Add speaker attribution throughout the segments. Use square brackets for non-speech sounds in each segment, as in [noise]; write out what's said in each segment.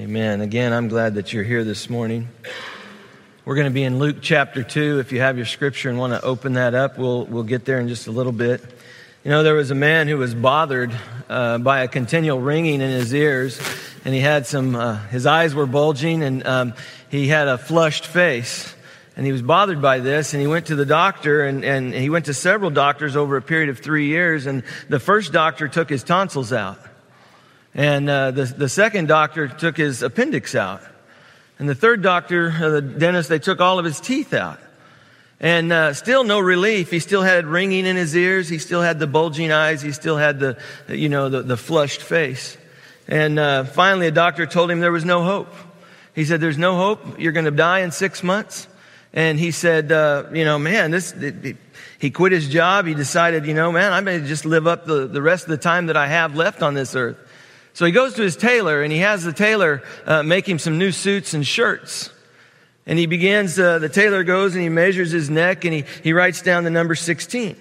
Speaker 1: Amen. Again, I'm glad that you're here this morning. We're going to be in Luke chapter 2. If you have your scripture and want to open that up, we'll, we'll get there in just a little bit. You know, there was a man who was bothered uh, by a continual ringing in his ears, and he had some, uh, his eyes were bulging, and um, he had a flushed face. And he was bothered by this, and he went to the doctor, and, and he went to several doctors over a period of three years, and the first doctor took his tonsils out. And uh, the, the second doctor took his appendix out. And the third doctor, uh, the dentist, they took all of his teeth out. And uh, still no relief. He still had ringing in his ears. He still had the bulging eyes. He still had the, you know, the, the flushed face. And uh, finally, a doctor told him there was no hope. He said, "There's no hope. You're going to die in six months." And he said, uh, "You know, man, this." It, it, he quit his job. He decided, you know, man, I'm going to just live up the, the rest of the time that I have left on this earth. So he goes to his tailor and he has the tailor uh, make him some new suits and shirts. And he begins, uh, the tailor goes and he measures his neck and he, he writes down the number 16.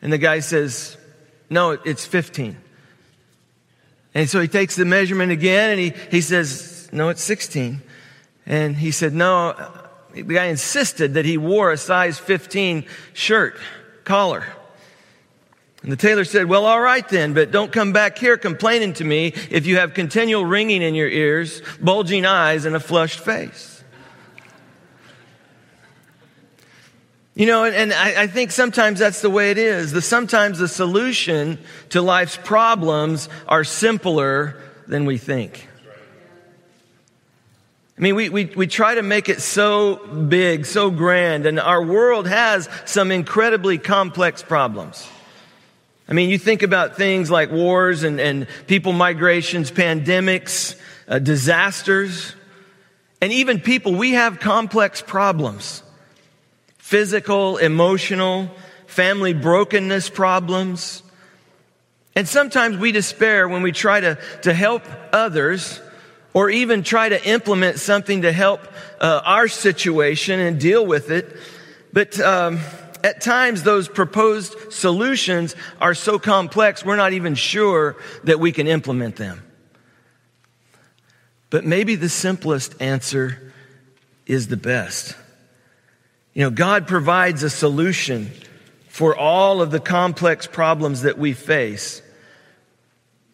Speaker 1: And the guy says, No, it's 15. And so he takes the measurement again and he, he says, No, it's 16. And he said, No, the guy insisted that he wore a size 15 shirt, collar. And the tailor said, Well, all right then, but don't come back here complaining to me if you have continual ringing in your ears, bulging eyes, and a flushed face. You know, and, I, I think sometimes that's the way it is. The, sometimes the solution to life's problems are simpler than we think. I mean, we, we, we try to make it so big, so grand, and our world has some incredibly complex problems. I mean, you think about things like wars and, and people migrations, pandemics, uh, disasters, and even people, we have complex problems physical, emotional, family brokenness problems. And sometimes we despair when we try to, to help others or even try to implement something to help uh, our situation and deal with it. But um, at times those proposed solutions are so complex, we're not even sure that we can implement them. But maybe the simplest answer is the best. You know, God provides a solution for all of the complex problems that we face.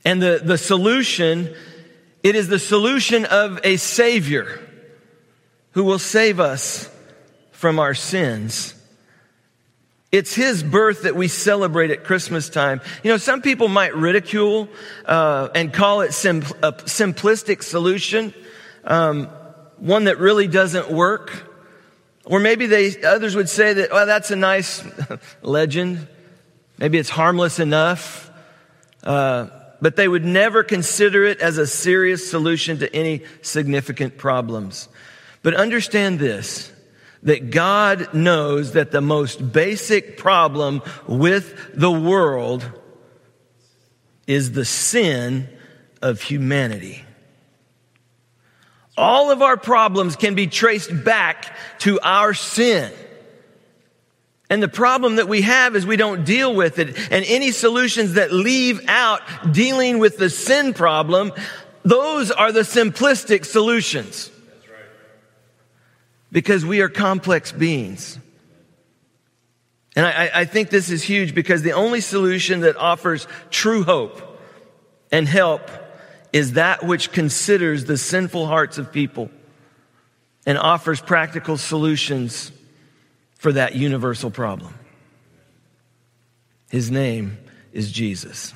Speaker 1: And the, the solution, it is the solution of a Savior who will save us from our sins. It's his birth that we celebrate at Christmas time. You know, some people might ridicule uh, and call it sim- a simplistic solution, um, one that really doesn't work. Or maybe they others would say that, well, that's a nice [laughs] legend. Maybe it's harmless enough. Uh, but they would never consider it as a serious solution to any significant problems. But understand this that God knows that the most basic problem with the world is the sin of humanity. All of our problems can be traced back to our sin. And the problem that we have is we don't deal with it. And any solutions that leave out dealing with the sin problem, those are the simplistic solutions because we are complex beings. And I, I, think this is huge because the only solution that offers true hope and help is that which considers the sinful hearts of people and offers practical solutions for that universal problem. His name is Jesus.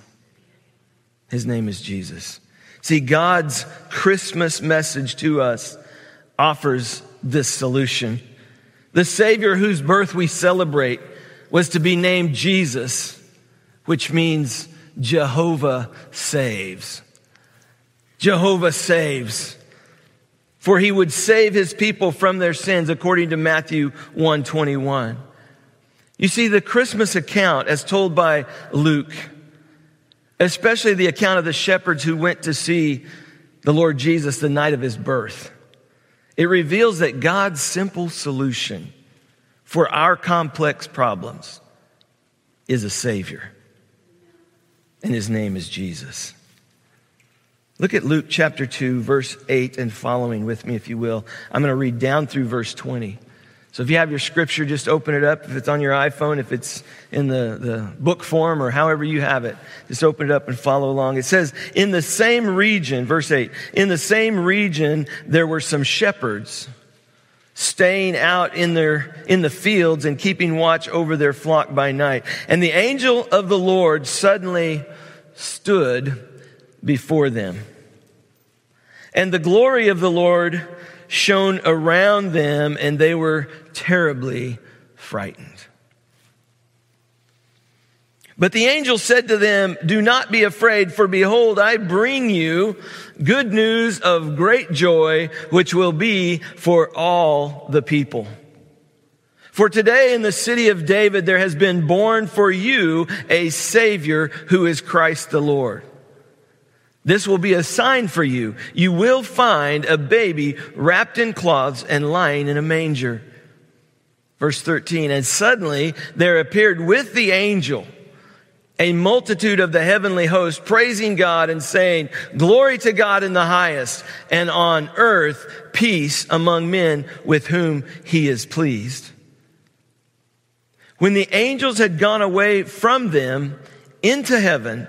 Speaker 1: His name is Jesus. See, God's Christmas message to us offers this solution. The Savior whose birth we celebrate was to be named Jesus, which means Jehovah saves. Jehovah saves. For he would save his people from their sins according to Matthew 121. You see, the Christmas account as told by Luke, especially the account of the shepherds who went to see the Lord Jesus the night of his birth. It reveals that God's simple solution for our complex problems is a Savior. And His name is Jesus. Look at Luke chapter 2, verse 8 and following with me, if you will. I'm going to read down through verse 20. So if you have your scripture, just open it up. If it's on your iPhone, if it's in the, the book form or however you have it, just open it up and follow along. It says, in the same region, verse 8, in the same region, there were some shepherds staying out in their, in the fields and keeping watch over their flock by night. And the angel of the Lord suddenly stood before them. And the glory of the Lord shone around them, and they were terribly frightened. But the angel said to them, Do not be afraid, for behold, I bring you good news of great joy, which will be for all the people. For today in the city of David there has been born for you a Savior who is Christ the Lord. This will be a sign for you. You will find a baby wrapped in cloths and lying in a manger. Verse 13, and suddenly there appeared with the angel a multitude of the heavenly host praising God and saying, glory to God in the highest and on earth peace among men with whom he is pleased. When the angels had gone away from them into heaven,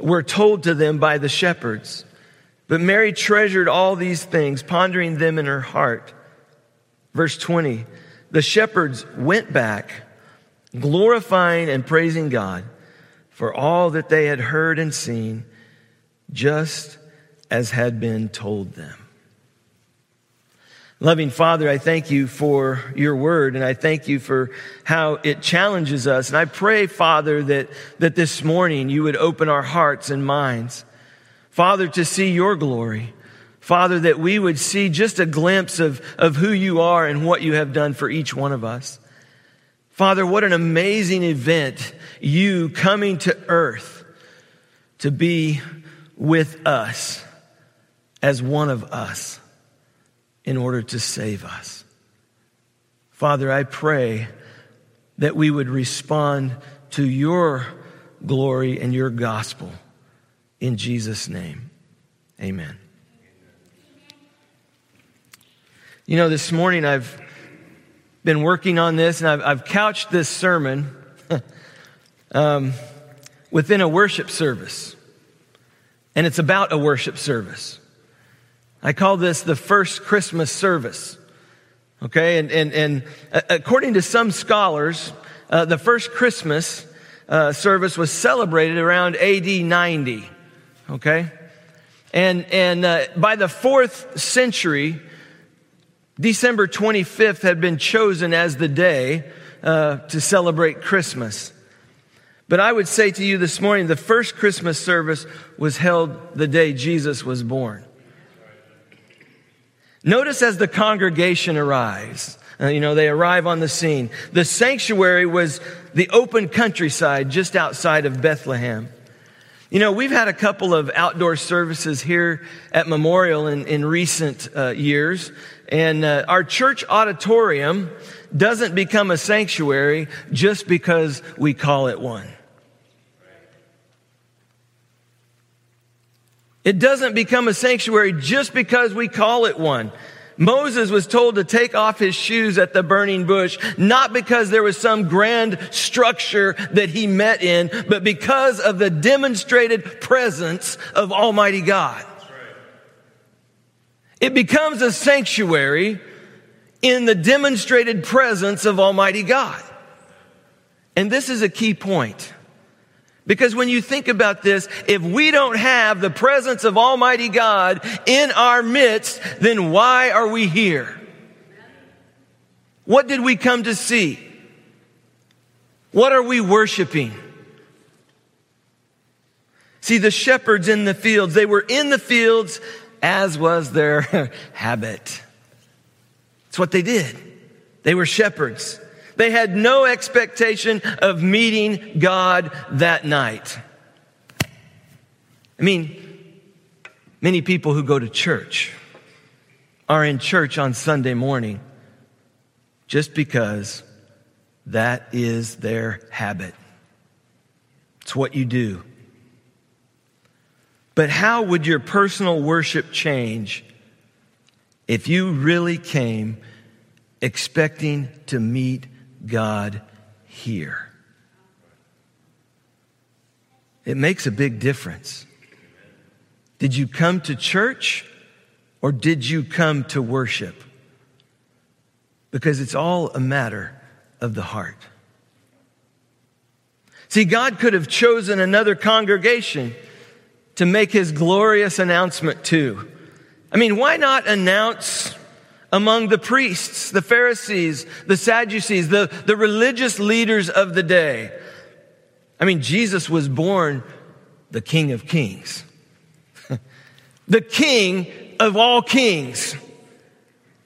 Speaker 1: were told to them by the shepherds. But Mary treasured all these things, pondering them in her heart. Verse 20 The shepherds went back, glorifying and praising God for all that they had heard and seen, just as had been told them. Loving Father, I thank you for your word and I thank you for how it challenges us. And I pray, Father, that, that this morning you would open our hearts and minds. Father, to see your glory. Father, that we would see just a glimpse of, of who you are and what you have done for each one of us. Father, what an amazing event you coming to earth to be with us as one of us in order to save us. Father, I pray that we would respond to your glory and your gospel in Jesus' name. Amen. You know, this morning I've been working on this and I've, I've couched this sermon [laughs] um, within a worship service. And it's about a worship service. I call this the first Christmas service. Okay, and, and, and uh, according to some scholars, uh, the first Christmas uh, service was celebrated around AD 90. Okay? And, and uh, by the fourth century, December 25th had been chosen as the day uh, to celebrate Christmas. But I would say to you this morning, the first Christmas service was held the day Jesus was born. Notice as the congregation arrives, uh, you know, they arrive on the scene. The sanctuary was the open countryside just outside of Bethlehem. You know, we've had a couple of outdoor services here at Memorial in, in recent uh, years, and uh, our church auditorium doesn't become a sanctuary just because we call it one. It doesn't become a sanctuary just because we call it one. Moses was told to take off his shoes at the burning bush, not because there was some grand structure that he met in, but because of the demonstrated presence of Almighty God. It becomes a sanctuary in the demonstrated presence of Almighty God. And this is a key point. Because when you think about this, if we don't have the presence of Almighty God in our midst, then why are we here? What did we come to see? What are we worshiping? See, the shepherds in the fields, they were in the fields as was their [laughs] habit. It's what they did. They were shepherds. They had no expectation of meeting God that night. I mean, many people who go to church are in church on Sunday morning just because that is their habit. It's what you do. But how would your personal worship change if you really came expecting to meet God here? It makes a big difference. Did you come to church or did you come to worship? Because it's all a matter of the heart. See, God could have chosen another congregation to make his glorious announcement to. I mean, why not announce among the priests, the Pharisees, the Sadducees, the, the religious leaders of the day? I mean, Jesus was born the King of Kings, [laughs] the King of all kings.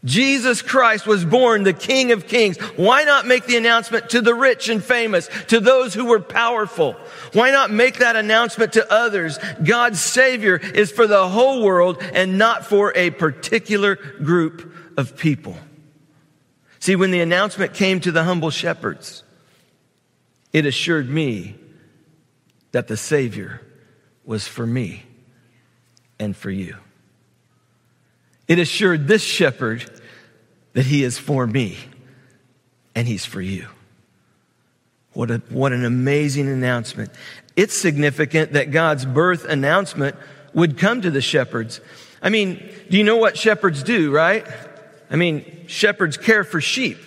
Speaker 1: Jesus Christ was born the King of Kings. Why not make the announcement to the rich and famous, to those who were powerful? Why not make that announcement to others? God's Savior is for the whole world and not for a particular group of people. See, when the announcement came to the humble shepherds, it assured me that the Savior was for me and for you. It assured this shepherd that he is for me and he's for you. What, a, what an amazing announcement. It's significant that God's birth announcement would come to the shepherds. I mean, do you know what shepherds do, right? I mean, shepherds care for sheep.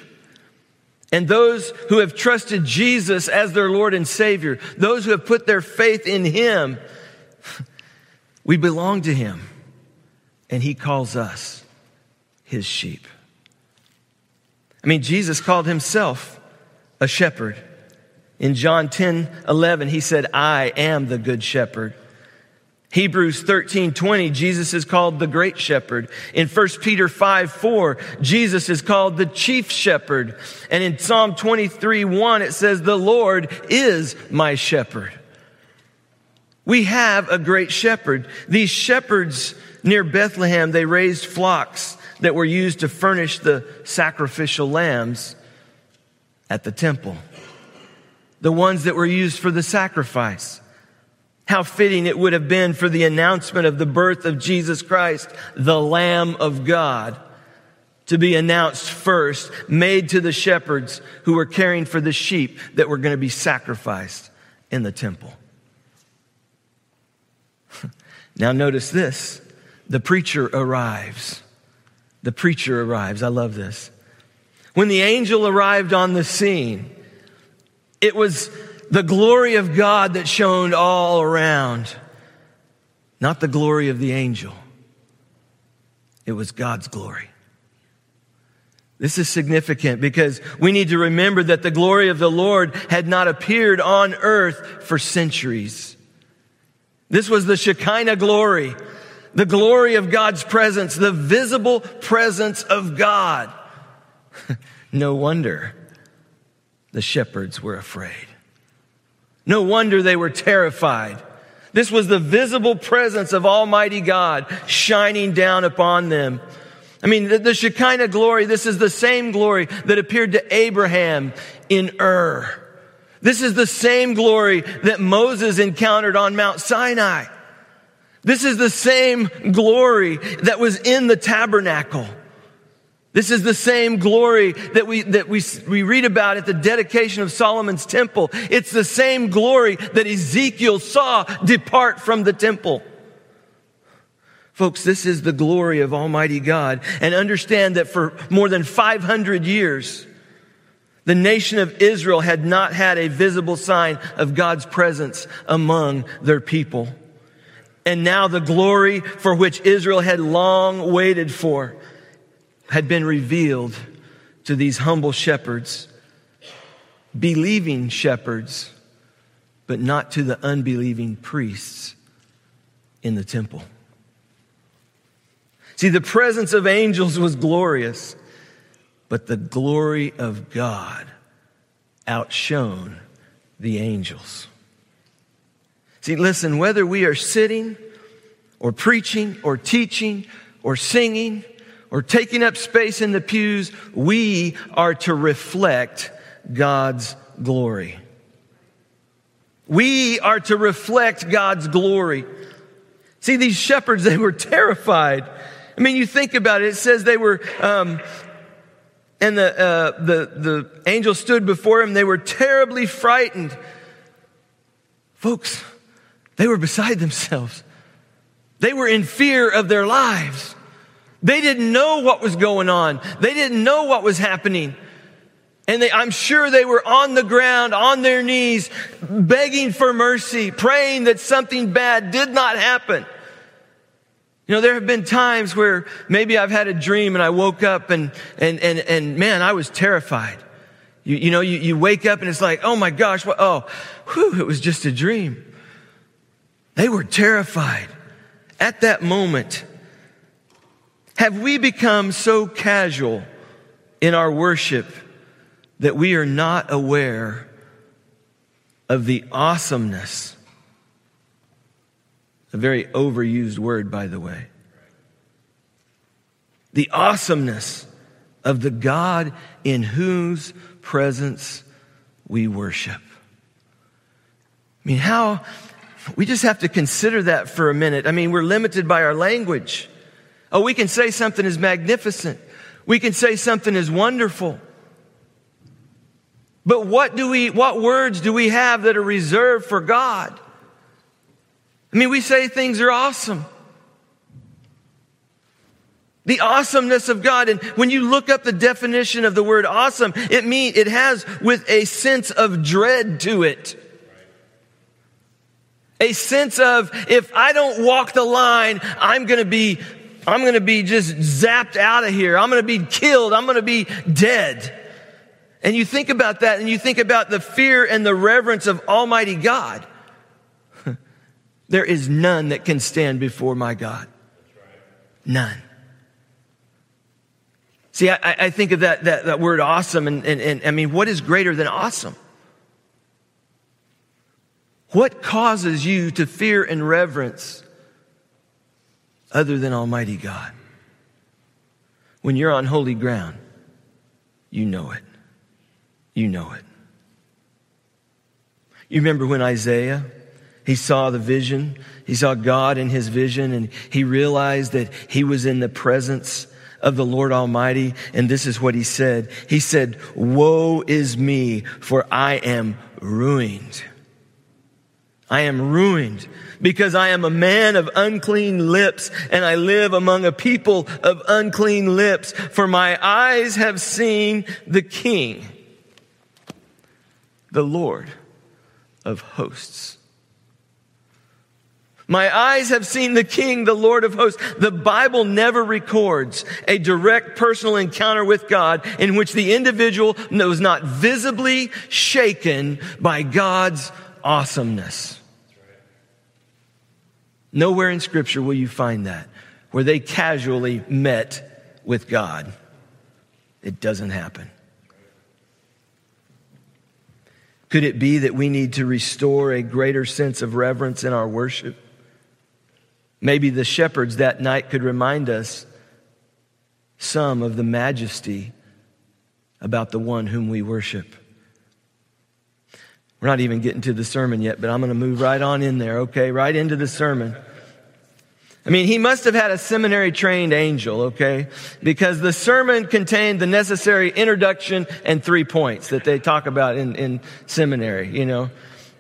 Speaker 1: And those who have trusted Jesus as their Lord and Savior, those who have put their faith in Him, [laughs] we belong to Him and he calls us his sheep. I mean, Jesus called himself a shepherd. In John 10 11, he said, I am the good shepherd. Hebrews 13, 20, Jesus is called the great shepherd. In 1 Peter 5, 4, Jesus is called the chief shepherd. And in Psalm 23, 1, it says, the Lord is my shepherd. We have a great shepherd. These shepherds near Bethlehem, they raised flocks that were used to furnish the sacrificial lambs at the temple. The ones that were used for the sacrifice. How fitting it would have been for the announcement of the birth of Jesus Christ, the Lamb of God, to be announced first, made to the shepherds who were caring for the sheep that were going to be sacrificed in the temple. [laughs] now, notice this the preacher arrives. The preacher arrives. I love this. When the angel arrived on the scene, it was the glory of God that shone all around, not the glory of the angel. It was God's glory. This is significant because we need to remember that the glory of the Lord had not appeared on earth for centuries. This was the Shekinah glory the glory of God's presence, the visible presence of God. [laughs] no wonder the shepherds were afraid. No wonder they were terrified. This was the visible presence of Almighty God shining down upon them. I mean, the, the Shekinah glory, this is the same glory that appeared to Abraham in Ur. This is the same glory that Moses encountered on Mount Sinai. This is the same glory that was in the tabernacle. This is the same glory that we, that we, we read about at the dedication of Solomon's temple. It's the same glory that Ezekiel saw depart from the temple. Folks, this is the glory of Almighty God. And understand that for more than 500 years, the nation of Israel had not had a visible sign of God's presence among their people. And now the glory for which Israel had long waited for had been revealed to these humble shepherds, believing shepherds, but not to the unbelieving priests in the temple. See, the presence of angels was glorious, but the glory of God outshone the angels. See, listen, whether we are sitting or preaching or teaching or singing or taking up space in the pews, we are to reflect God's glory. We are to reflect God's glory. See, these shepherds, [laughs] they were terrified. I mean, you think about it, it says they were, um, and the, uh, the, the angel stood before him. They were terribly frightened. Folks, they were beside themselves. They were in fear of their lives. They didn't know what was going on. They didn't know what was happening. And they, I'm sure they were on the ground, on their knees, begging for mercy, praying that something bad did not happen. You know, there have been times where maybe I've had a dream and I woke up and, and, and, and man, I was terrified. You, you know, you, you wake up and it's like, oh my gosh, what, oh, whew, it was just a dream. They were terrified at that moment. Have we become so casual in our worship that we are not aware of the awesomeness? A very overused word, by the way. The awesomeness of the God in whose presence we worship. I mean, how, we just have to consider that for a minute. I mean, we're limited by our language. Oh, we can say something is magnificent. We can say something is wonderful. But what do we, what words do we have that are reserved for God? I mean, we say things are awesome. The awesomeness of God. And when you look up the definition of the word awesome, it means it has with a sense of dread to it. A sense of, if I don't walk the line, I'm going to be I'm going to be just zapped out of here. I'm going to be killed. I'm going to be dead. And you think about that and you think about the fear and the reverence of Almighty God. [laughs] there is none that can stand before my God. None. See, I, I think of that, that, that word awesome, and, and, and I mean, what is greater than awesome? What causes you to fear and reverence other than Almighty God. When you're on holy ground, you know it. You know it. You remember when Isaiah, he saw the vision, he saw God in his vision, and he realized that he was in the presence of the Lord Almighty. And this is what he said. He said, Woe is me, for I am ruined. I am ruined because I am a man of unclean lips and I live among a people of unclean lips. For my eyes have seen the King, the Lord of hosts. My eyes have seen the King, the Lord of hosts. The Bible never records a direct personal encounter with God in which the individual was not visibly shaken by God's awesomeness. Nowhere in Scripture will you find that, where they casually met with God. It doesn't happen. Could it be that we need to restore a greater sense of reverence in our worship? Maybe the shepherds that night could remind us some of the majesty about the one whom we worship. We're not even getting to the sermon yet, but I'm going to move right on in there, okay? Right into the sermon. I mean, he must have had a seminary trained angel, okay? Because the sermon contained the necessary introduction and three points that they talk about in, in seminary, you know?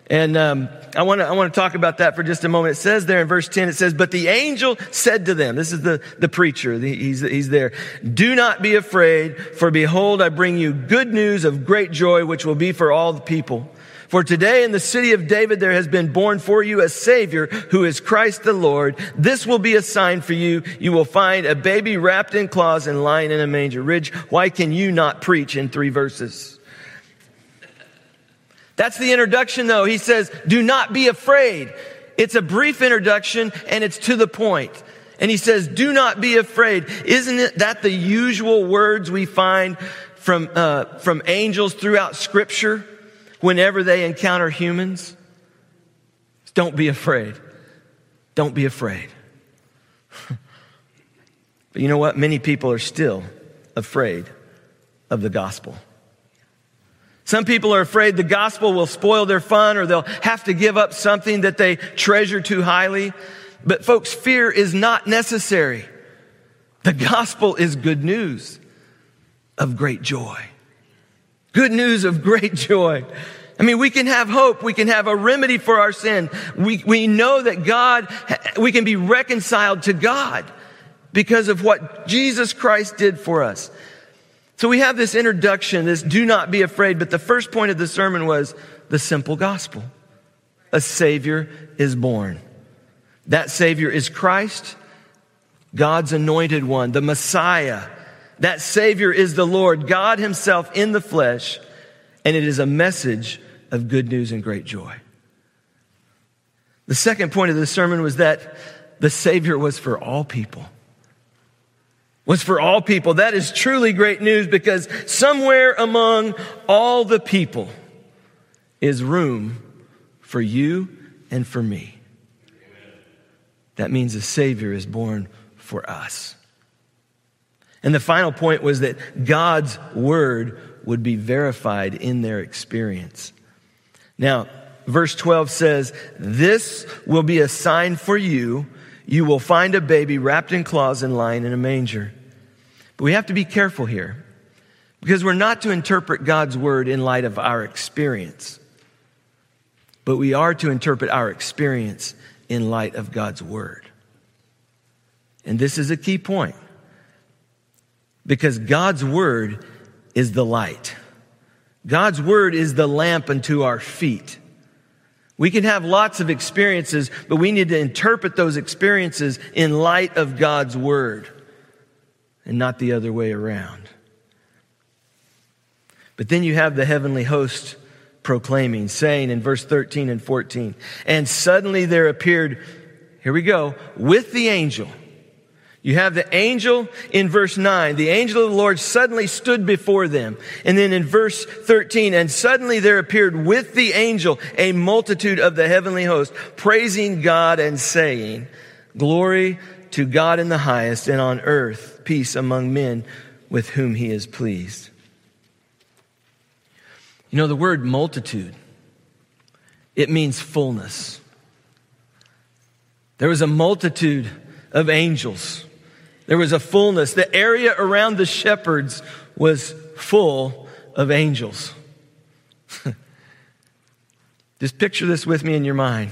Speaker 1: And um, I want to I want to talk about that for just a moment. It says there in verse ten, it says, "But the angel said to them, this is the the preacher. He's he's there. Do not be afraid, for behold, I bring you good news of great joy, which will be for all the people." For today in the city of David there has been born for you a Savior who is Christ the Lord. This will be a sign for you. You will find a baby wrapped in cloths and lying in a manger. Ridge, why can you not preach in three verses? That's the introduction though. He says, do not be afraid. It's a brief introduction and it's to the point. And he says, do not be afraid. Isn't it that the usual words we find from, uh, from angels throughout scripture whenever they encounter humans? Don't be afraid. Don't be afraid. [laughs] but you know what? Many people are still afraid of the gospel. Some people are afraid the gospel will spoil their fun or they'll have to give up something that they treasure too highly. But folks, fear is not necessary. The gospel is good news of great joy. Good news of great joy. I mean, we can have hope. We can have a remedy for our sin. We, we know that God, we can be reconciled to God because of what Jesus Christ did for us. So we have this introduction, this do not be afraid. But the first point of the sermon was the simple gospel. A savior is born. That Savior is Christ, God's anointed one, the Messiah. That Savior is the Lord, God Himself in the flesh, and it is a message of good news and great joy. The second point of the sermon was that the Savior was for all people. Was for all people. That is truly great news because somewhere among all the people is room for you and for me. That means the Savior is born for us. And the final point was that God's word would be verified in their experience. Now, verse 12 says, This will be a sign for you. You will find a baby wrapped in cloths and lying in a manger. But we have to be careful here because we're not to interpret God's word in light of our experience, but we are to interpret our experience in light of God's word. And this is a key point because God's word is the light. God's word is the lamp unto our feet. We can have lots of experiences, but we need to interpret those experiences in light of God's word and not the other way around. But then you have the heavenly host proclaiming, saying in verse 13 and 14, and suddenly there appeared, here we go, with the angel. You have the angel in verse 9. The angel of the Lord suddenly stood before them. And then in verse 13, and suddenly there appeared with the angel a multitude of the heavenly host, praising God and saying, Glory to God in the highest, and on earth peace among men with whom he is pleased. You know, the word multitude, it means fullness. There was a multitude of angels. There was a fullness. The area around the shepherds was full of angels. [laughs] Just picture this with me in your mind.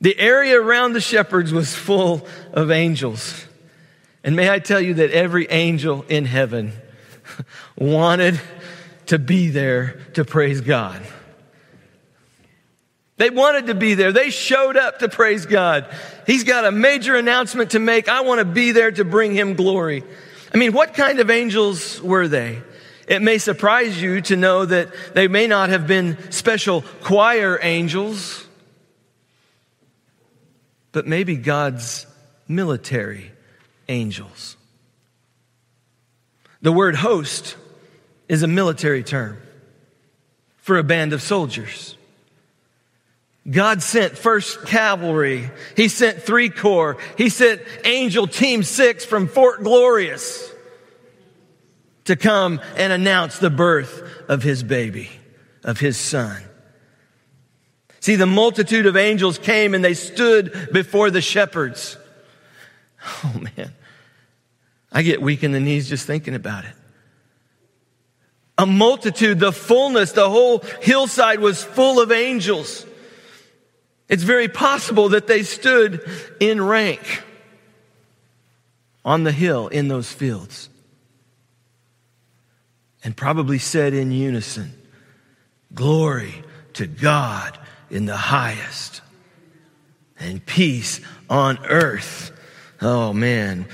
Speaker 1: The area around the shepherds was full of angels. And may I tell you that every angel in heaven [laughs] wanted to be there to praise God. They wanted to be there. They showed up to praise God. He's got a major announcement to make. I want to be there to bring him glory. I mean, what kind of angels were they? It may surprise you to know that they may not have been special choir angels, but maybe God's military angels. The word host is a military term for a band of soldiers. God sent first cavalry. He sent three corps. He sent angel team six from Fort Glorious to come and announce the birth of his baby, of his son. See, the multitude of angels came and they stood before the shepherds. Oh man, I get weak in the knees just thinking about it a multitude, the fullness, the whole hillside was full of angels. It's very possible that they stood in rank on the hill in those fields and probably said in unison, Glory to God in the highest and peace on earth. Oh man,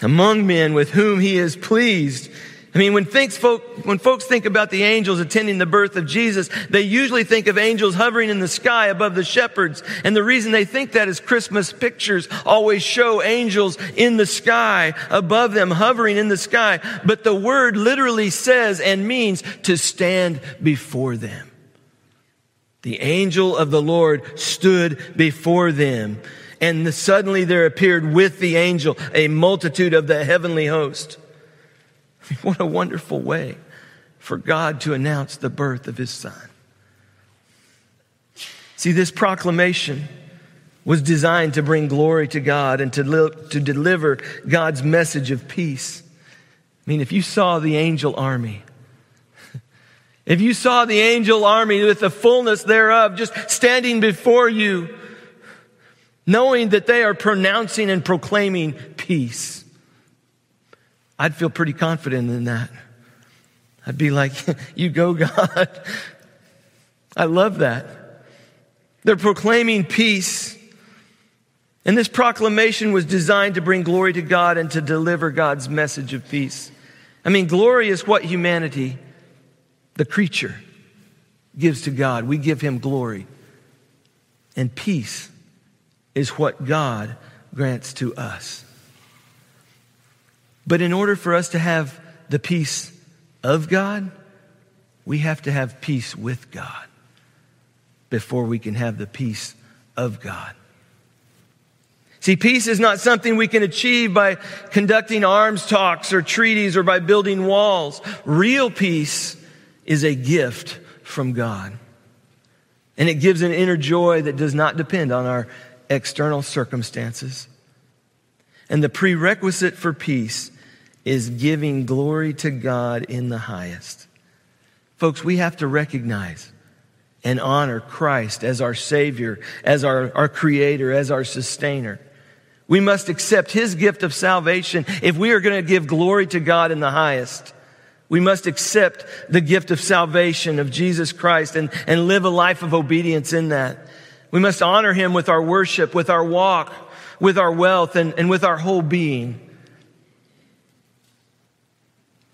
Speaker 1: among men with whom he is pleased. I mean, when, thinks folk, when folks think about the angels attending the birth of Jesus, they usually think of angels hovering in the sky above the shepherds. And the reason they think that is Christmas pictures always show angels in the sky, above them, hovering in the sky. But the word literally says and means to stand before them. The angel of the Lord stood before them. And suddenly there appeared with the angel a multitude of the heavenly host. [laughs] What a wonderful way for God to announce the birth of his son. See, this proclamation was designed to bring glory to God and to, li- to deliver God's message of peace. I mean, if you saw the angel army, [laughs] if you saw the angel army with the fullness thereof just standing before you, knowing that they are pronouncing and proclaiming peace, I'd feel pretty confident in that. I'd be like, [laughs] You go, [laughs] God. I love that. They're proclaiming peace. And this proclamation was designed to bring glory to God and to deliver God's message of peace. I mean, glory is what humanity, the creature, gives to God. We give him glory. And peace is what God grants to us. But in order for us to have the peace of God, we have to have peace with God before we can have the peace of God. See, peace is not something we can achieve by conducting arms talks or treaties or by building walls. Real peace is a gift from God. And it gives an inner joy that does not depend on our external circumstances. And the prerequisite for peace is giving glory to God in the highest. Folks, we have to recognize and honor Christ as our Savior, as our, our Creator, as our Sustainer. We must accept His gift of salvation if we are going to give glory to God in the highest. We must accept the gift of salvation of Jesus Christ and, and live a life of obedience in that. We must honor Him with our worship, with our walk, with our wealth and, and with our whole being.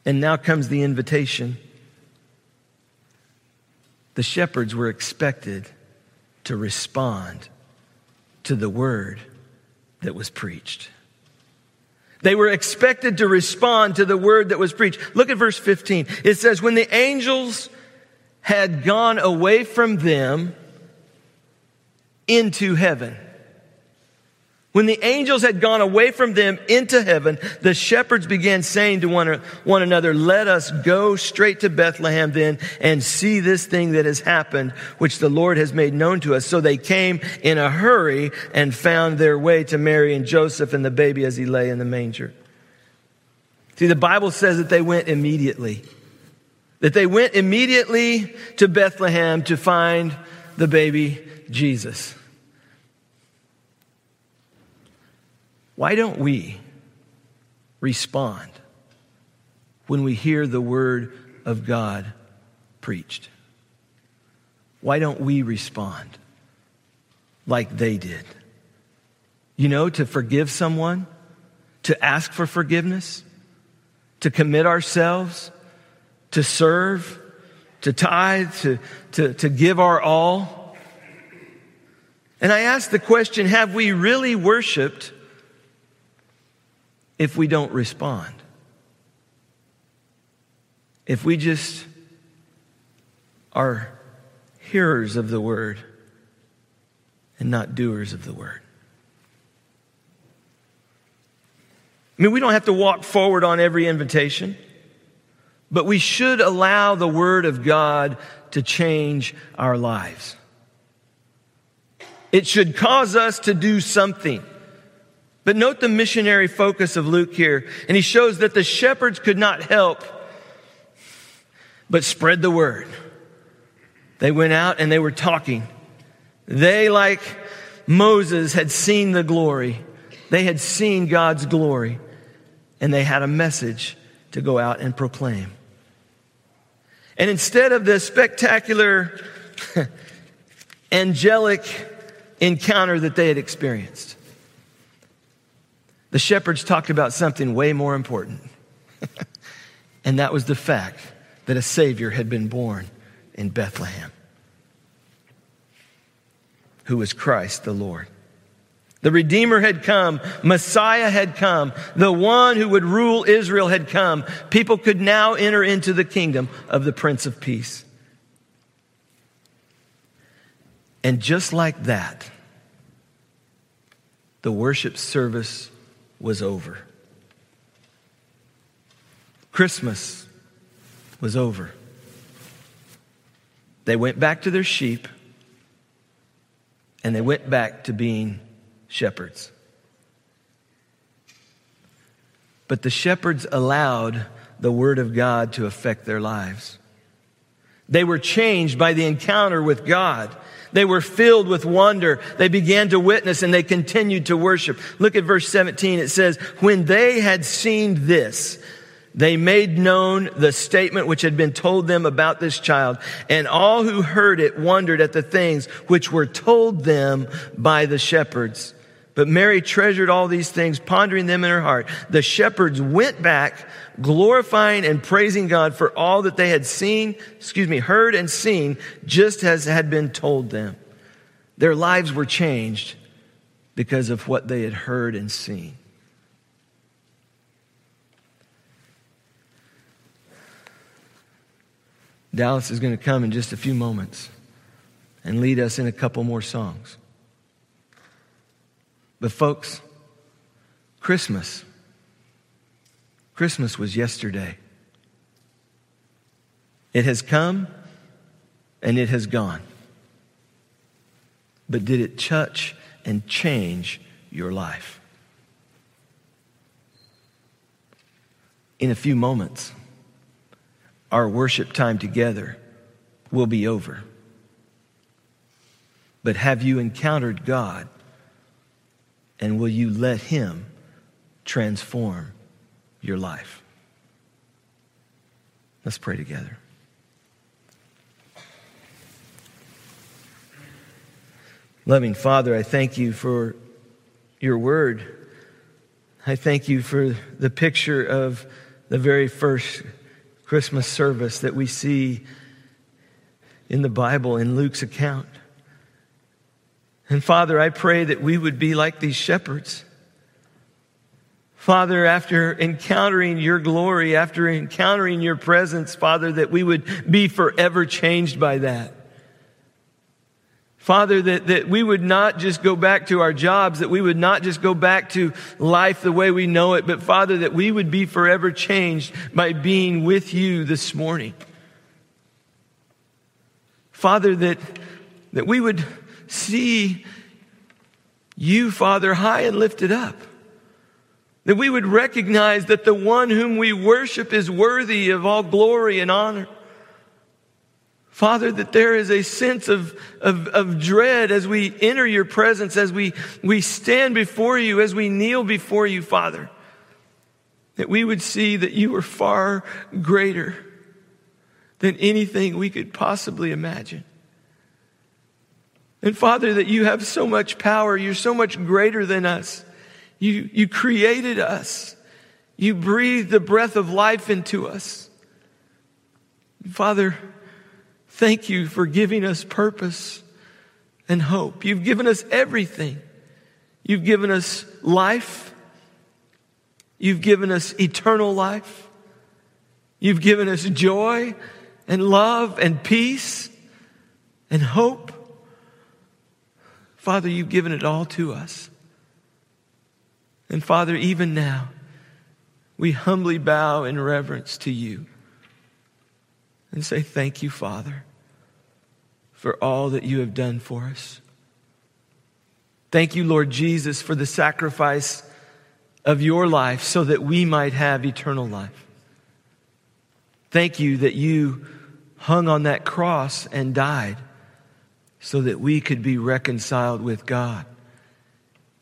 Speaker 1: And now comes the invitation. The shepherds were expected to respond to the word that was preached. They were expected to respond to the word that was preached. Look at verse 15. It says, When the angels had gone away from them into heaven, when the angels had gone away from them into heaven, the shepherds began saying to one, one another, Let us go straight to Bethlehem then and see this thing that has happened, which the Lord has made known to us. So they came in a hurry and found their way to Mary and Joseph and the baby as he lay in the manger. See, the Bible says that they went immediately. That they went immediately to Bethlehem to find the baby Jesus. Why don't we respond when we hear the word of God preached? Why don't we respond like they did? You know, to forgive someone, to ask for forgiveness, to commit ourselves, to serve, to tithe, to, to, to give our all. And I ask the question have we really worshiped if we don't respond. If we just are hearers of the word and not doers of the word. I mean, we don't have to walk forward on every invitation, but we should allow the word of God to change our lives. It should cause us to do something. But note the missionary focus of Luke here. And he shows that the shepherds could not help but spread the word. They went out and they were talking. They, like Moses, had seen the glory. They had seen God's glory. And they had a message to go out and proclaim. And instead of the spectacular [laughs] angelic encounter that they had experienced, the shepherds talked about something way more important. [laughs] And that was the fact that a Savior had been born in Bethlehem, who was Christ the Lord. The Redeemer had come. Messiah had come. The one who would rule Israel had come. People could now enter into the kingdom of the Prince of Peace. And just like that, the worship service was over. Christmas was over. They went back to their sheep and they went back to being shepherds. But the shepherds allowed the Word of God to affect their lives. They were changed by the encounter with God. They were filled with wonder. They began to witness and they continued to worship. Look at verse 17. It says, When they had seen this, they made known the statement which had been told them about this child, and all who heard it wondered at the things which were told them by the shepherds. But Mary treasured all these things, pondering them in her heart. The shepherds went back, glorifying and praising God for all that they had seen, excuse me, heard and seen, just as had been told them. Their lives were changed because of what they had heard and seen. Dallas is going to come in just a few moments and lead us in a couple more songs. But, folks, Christmas, Christmas was yesterday. It has come and it has gone. But did it touch and change your life? In a few moments, our worship time together will be over. But have you encountered God and will you let Him transform your life? Let's pray together. Loving Father, I thank you for your word. I thank you for the picture of the very first Christmas service that we see in the Bible in Luke's account. And Father, I pray that we would be like these shepherds. Father, after encountering your glory, after encountering your presence, Father, that we would be forever changed by that. Father, that, that we would not just go back to our jobs, that we would not just go back to life the way we know it, but Father, that we would be forever changed by being with you this morning. Father, that, that we would see you, Father, high and lifted up. That we would recognize that the one whom we worship is worthy of all glory and honor. Father, that there is a sense of, of, of, dread as we enter your presence, as we, we stand before you, as we kneel before you, Father. That we would see that you are far greater than anything we could possibly imagine. And Father, that you have so much power. You're so much greater than us. You, you created us. You breathed the breath of life into us. Father, thank you for giving us purpose and hope. You've given us everything. You've given us life. You've given us eternal life. You've given us joy and love and peace and hope. Father, you've given it all to us. And Father, even now, we humbly bow in reverence to you and say, Thank you, Father, for all that you have done for us. Thank you, Lord Jesus, for the sacrifice of your life so that we might have eternal life. Thank you that you hung on that cross and died so that we could be reconciled with God.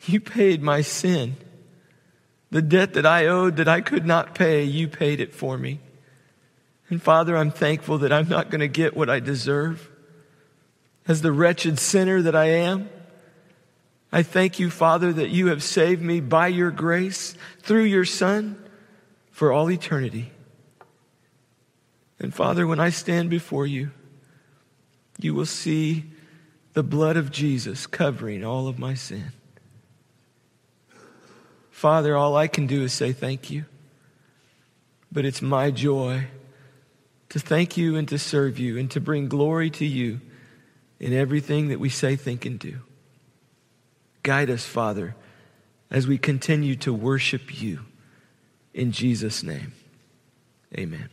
Speaker 1: You paid my sin. The debt that I owed that I could not pay, you paid it for me. And Father, I'm thankful that I'm not going to get what I deserve. As the wretched sinner that I am, I thank you, Father, that you have saved me by your grace through your Son for all eternity. And Father, when I stand before you, you will see the blood of Jesus covering all of my sin. Father, all I can do is say thank you. But it's my joy to thank you and to serve you and to bring glory to you in everything that we say, think, and do. Guide us, Father, as we continue to worship you. In Jesus' name, amen.